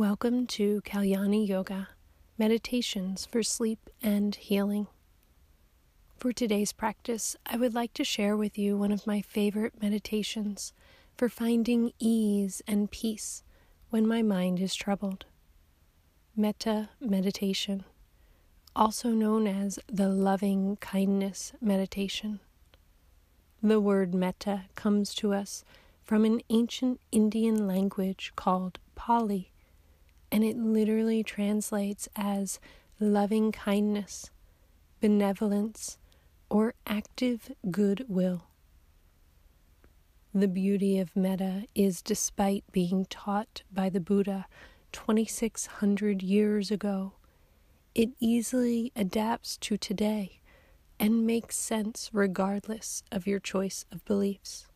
Welcome to Kalyani Yoga, Meditations for Sleep and Healing. For today's practice, I would like to share with you one of my favorite meditations for finding ease and peace when my mind is troubled. Metta Meditation, also known as the Loving Kindness Meditation. The word metta comes to us from an ancient Indian language called Pali and it literally translates as loving kindness, benevolence, or active goodwill. The beauty of metta is despite being taught by the Buddha 2600 years ago, it easily adapts to today and makes sense regardless of your choice of beliefs.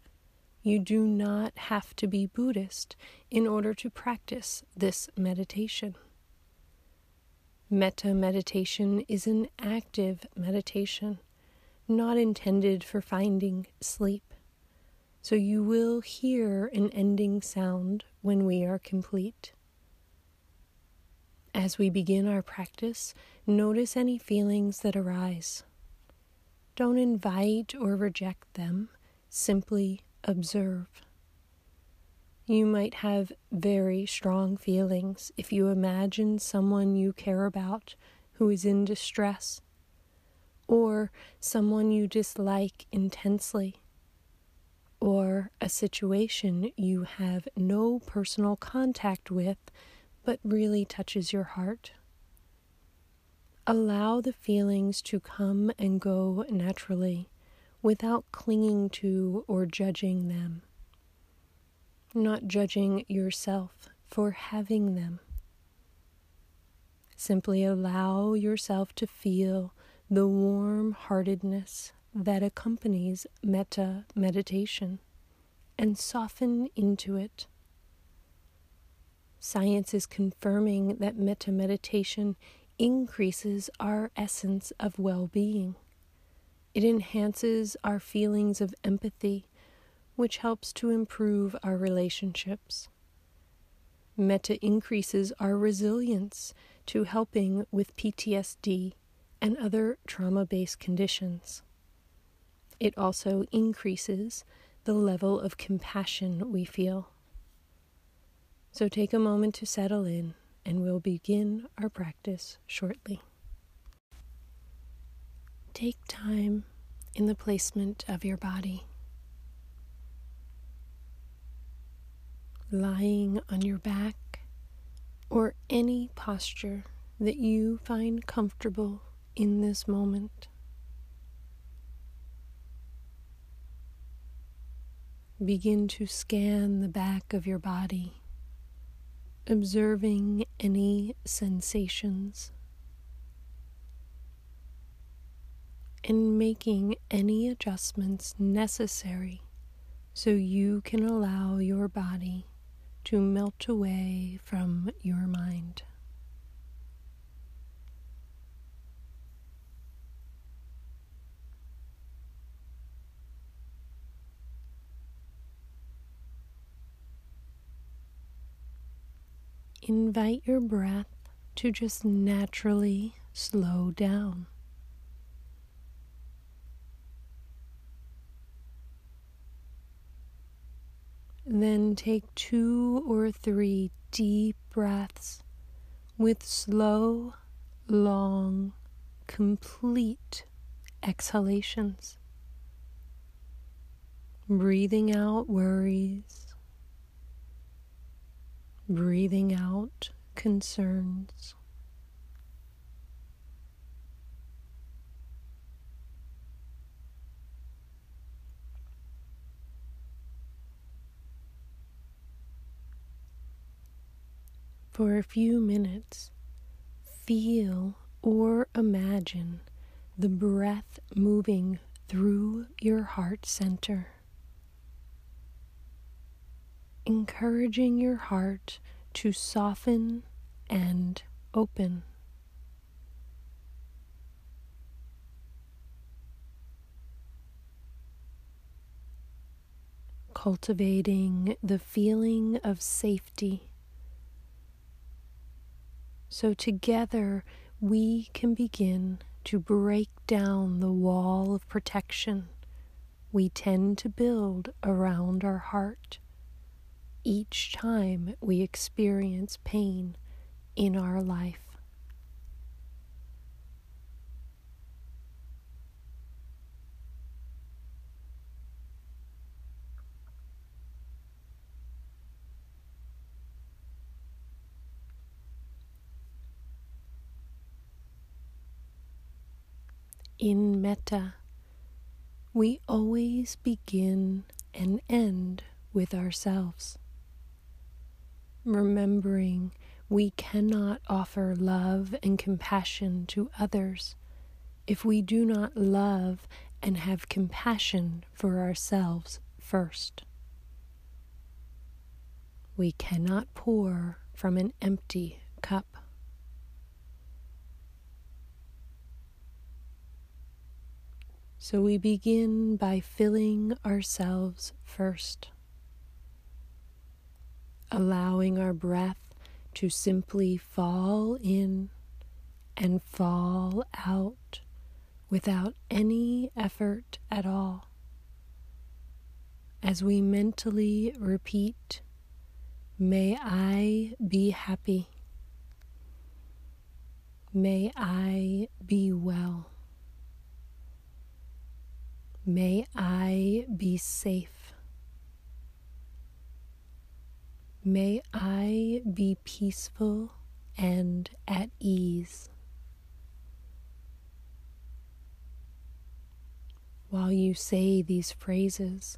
You do not have to be Buddhist in order to practice this meditation. Metta meditation is an active meditation, not intended for finding sleep. So you will hear an ending sound when we are complete. As we begin our practice, notice any feelings that arise. Don't invite or reject them, simply observe. You might have very strong feelings if you imagine someone you care about who is in distress, or someone you dislike intensely, or a situation you have no personal contact with but really touches your heart. Allow the feelings to come and go naturally without clinging to or judging them, not judging yourself for having them. Simply allow yourself to feel the warm heartedness that accompanies metta meditation and soften into it. Science is confirming that metta meditation increases our essence of well being. It enhances our feelings of empathy, which helps to improve our relationships. Metta increases our resilience to helping with PTSD and other trauma based conditions. It also increases the level of compassion we feel. So take a moment to settle in, and we'll begin our practice shortly. Take time in the placement of your body. Lying on your back or any posture that you find comfortable in this moment. Begin to scan the back of your body, observing any sensations and making any adjustments necessary so you can allow your body to melt away from your mind. Invite your breath to just naturally slow down. Then take two or three deep breaths with slow, long, complete exhalations. Breathing out worries, breathing out concerns. For a few minutes, feel or imagine the breath moving through your heart center, encouraging your heart to soften and open. Cultivating the feeling of safety so together we can begin to break down the wall of protection we tend to build around our heart each time we experience pain in our life. In metta, we always begin and end with ourselves. Remembering we cannot offer love and compassion to others if we do not love and have compassion for ourselves first. We cannot pour from an empty cup. So we begin by filling ourselves first, allowing our breath to simply fall in and fall out without any effort at all. As we mentally repeat, May I be happy. May I be well. May I be safe. May I be peaceful and at ease. While you say these phrases,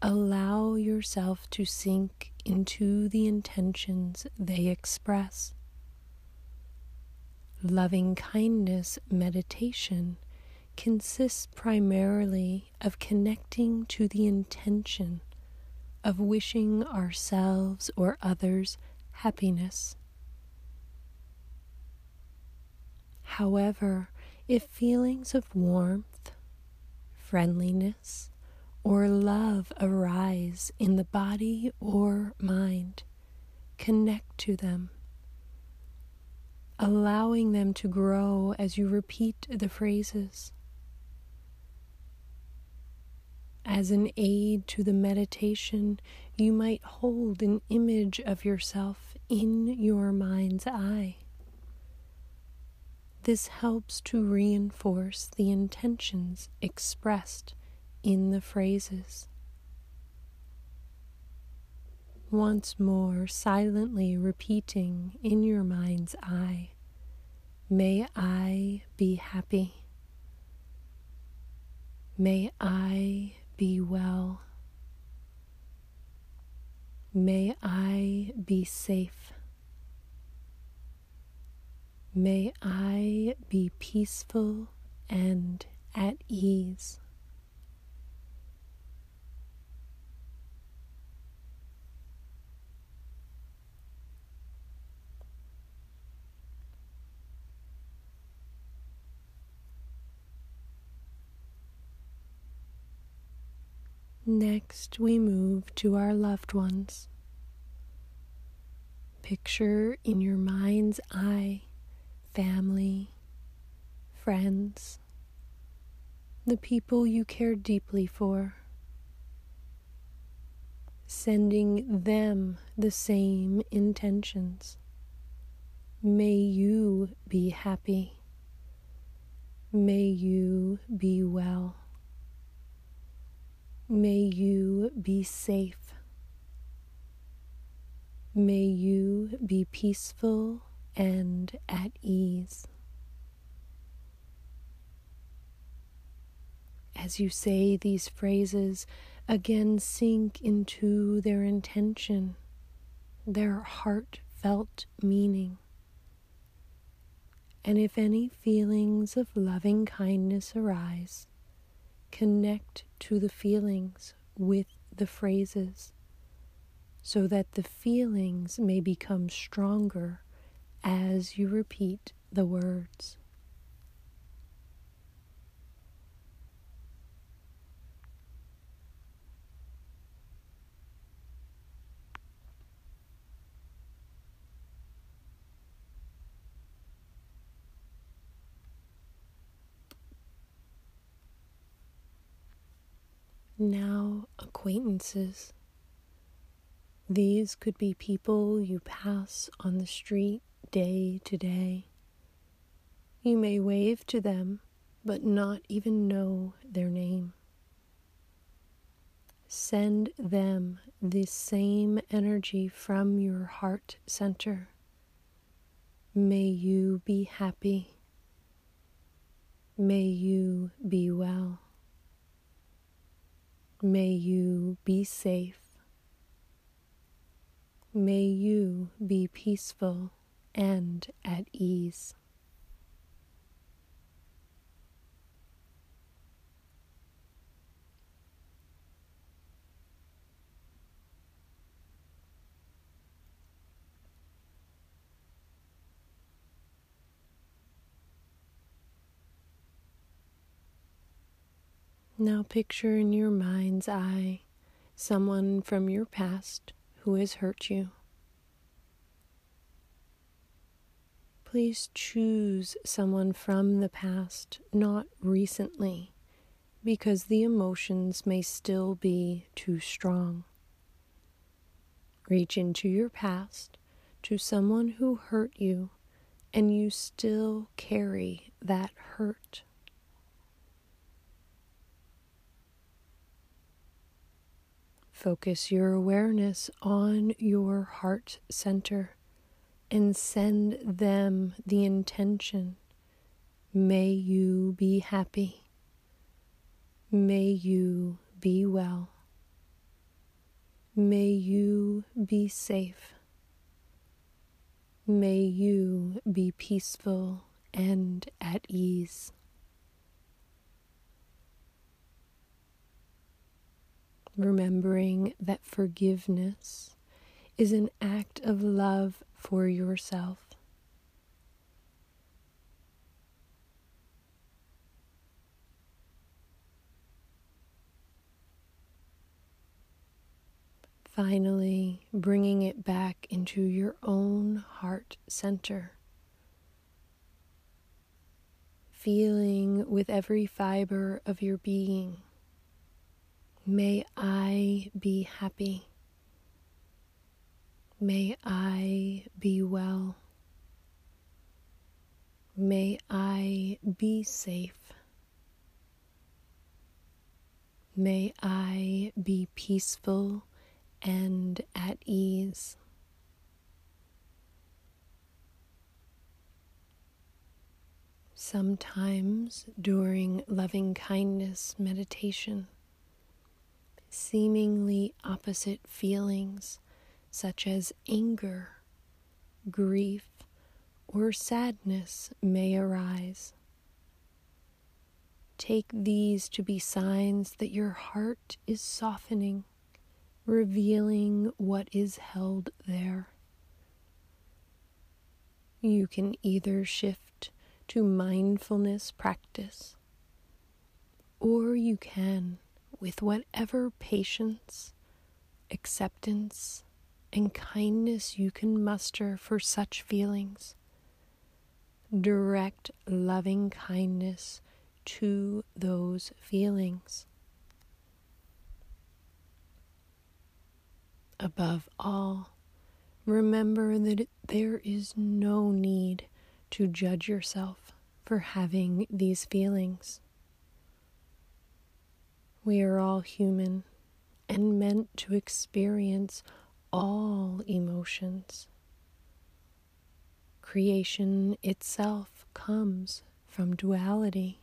allow yourself to sink into the intentions they express. Loving kindness meditation consists primarily of connecting to the intention of wishing ourselves or others happiness. However, if feelings of warmth, friendliness, or love arise in the body or mind, connect to them, allowing them to grow as you repeat the phrases. As an aid to the meditation, you might hold an image of yourself in your mind's eye. This helps to reinforce the intentions expressed in the phrases. Once more, silently repeating in your mind's eye, May I be happy. May I be well. May I be safe. May I be peaceful and at ease. Next, we move to our loved ones. Picture in your mind's eye family, friends, the people you care deeply for, sending them the same intentions. May you be happy. May you be well. May you be safe. May you be peaceful and at ease. As you say these phrases, again sink into their intention, their heartfelt meaning. And if any feelings of loving kindness arise, connect to the feelings with the phrases so that the feelings may become stronger as you repeat the words. Now, acquaintances. These could be people you pass on the street day to day. You may wave to them, but not even know their name. Send them the same energy from your heart center. May you be happy. May you be well. May you be safe. May you be peaceful and at ease. Now picture in your mind's eye someone from your past who has hurt you. Please choose someone from the past, not recently, because the emotions may still be too strong. Reach into your past to someone who hurt you, and you still carry that hurt. Focus your awareness on your heart center and send them the intention. May you be happy. May you be well. May you be safe. May you be peaceful and at ease. Remembering that forgiveness is an act of love for yourself. Finally, bringing it back into your own heart center. Feeling with every fiber of your being May I be happy. May I be well. May I be safe. May I be peaceful and at ease. Sometimes during loving kindness meditation, seemingly opposite feelings such as anger, grief, or sadness may arise. Take these to be signs that your heart is softening, revealing what is held there. You can either shift to mindfulness practice, or you can with whatever patience, acceptance, and kindness you can muster for such feelings. Direct loving kindness to those feelings. Above all, remember that there is no need to judge yourself for having these feelings. We are all human and meant to experience all emotions. Creation itself comes from duality.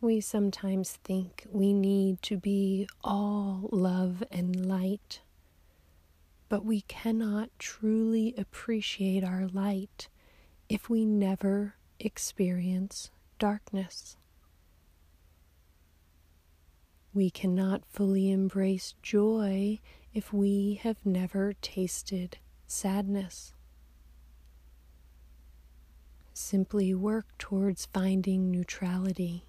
We sometimes think we need to be all love and light, but we cannot truly appreciate our light if we never experience darkness. We cannot fully embrace joy if we have never tasted sadness. Simply work towards finding neutrality,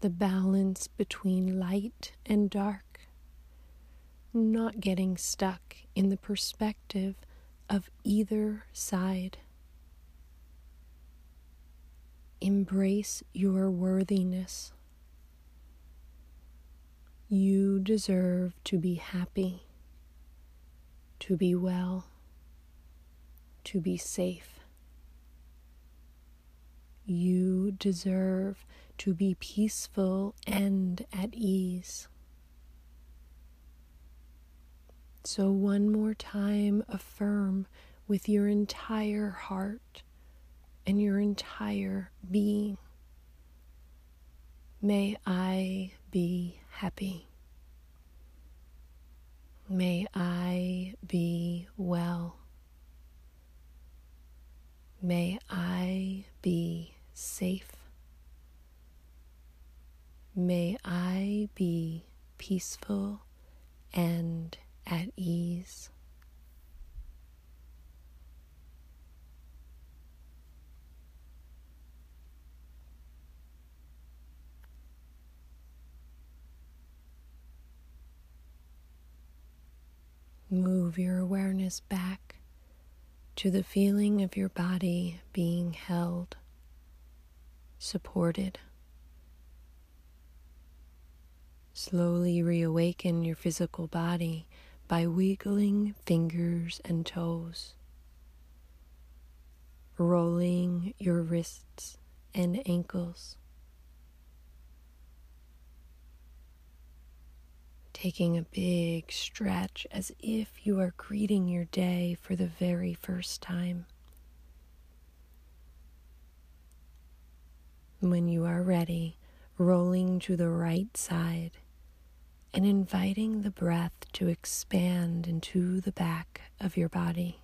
the balance between light and dark, not getting stuck in the perspective of either side. Embrace your worthiness You deserve to be happy, to be well, to be safe. You deserve to be peaceful and at ease. So, one more time, affirm with your entire heart and your entire being. May I be happy. May I be well. May I be safe. May I be peaceful and at ease. Move your awareness back to the feeling of your body being held, supported. Slowly reawaken your physical body by wiggling fingers and toes, rolling your wrists and ankles. Taking a big stretch as if you are greeting your day for the very first time. When you are ready, rolling to the right side and inviting the breath to expand into the back of your body.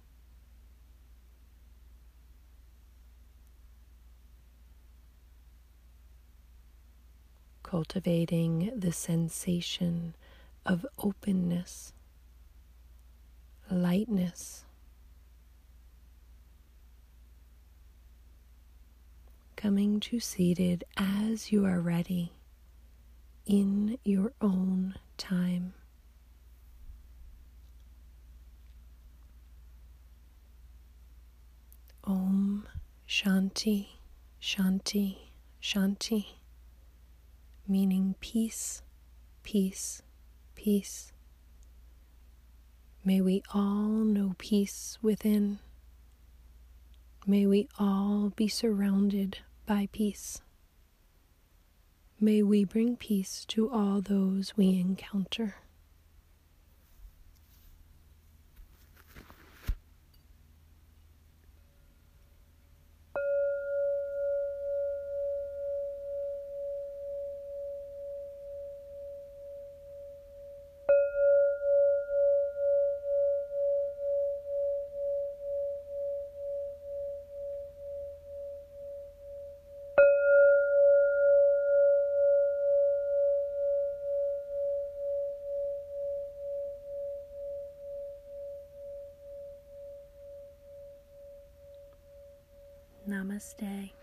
Cultivating the sensation of openness, lightness. Coming to seated as you are ready in your own time. Om Shanti, Shanti, Shanti, meaning peace, peace, peace. May we all know peace within. May we all be surrounded by peace. May we bring peace to all those we encounter. Namaste.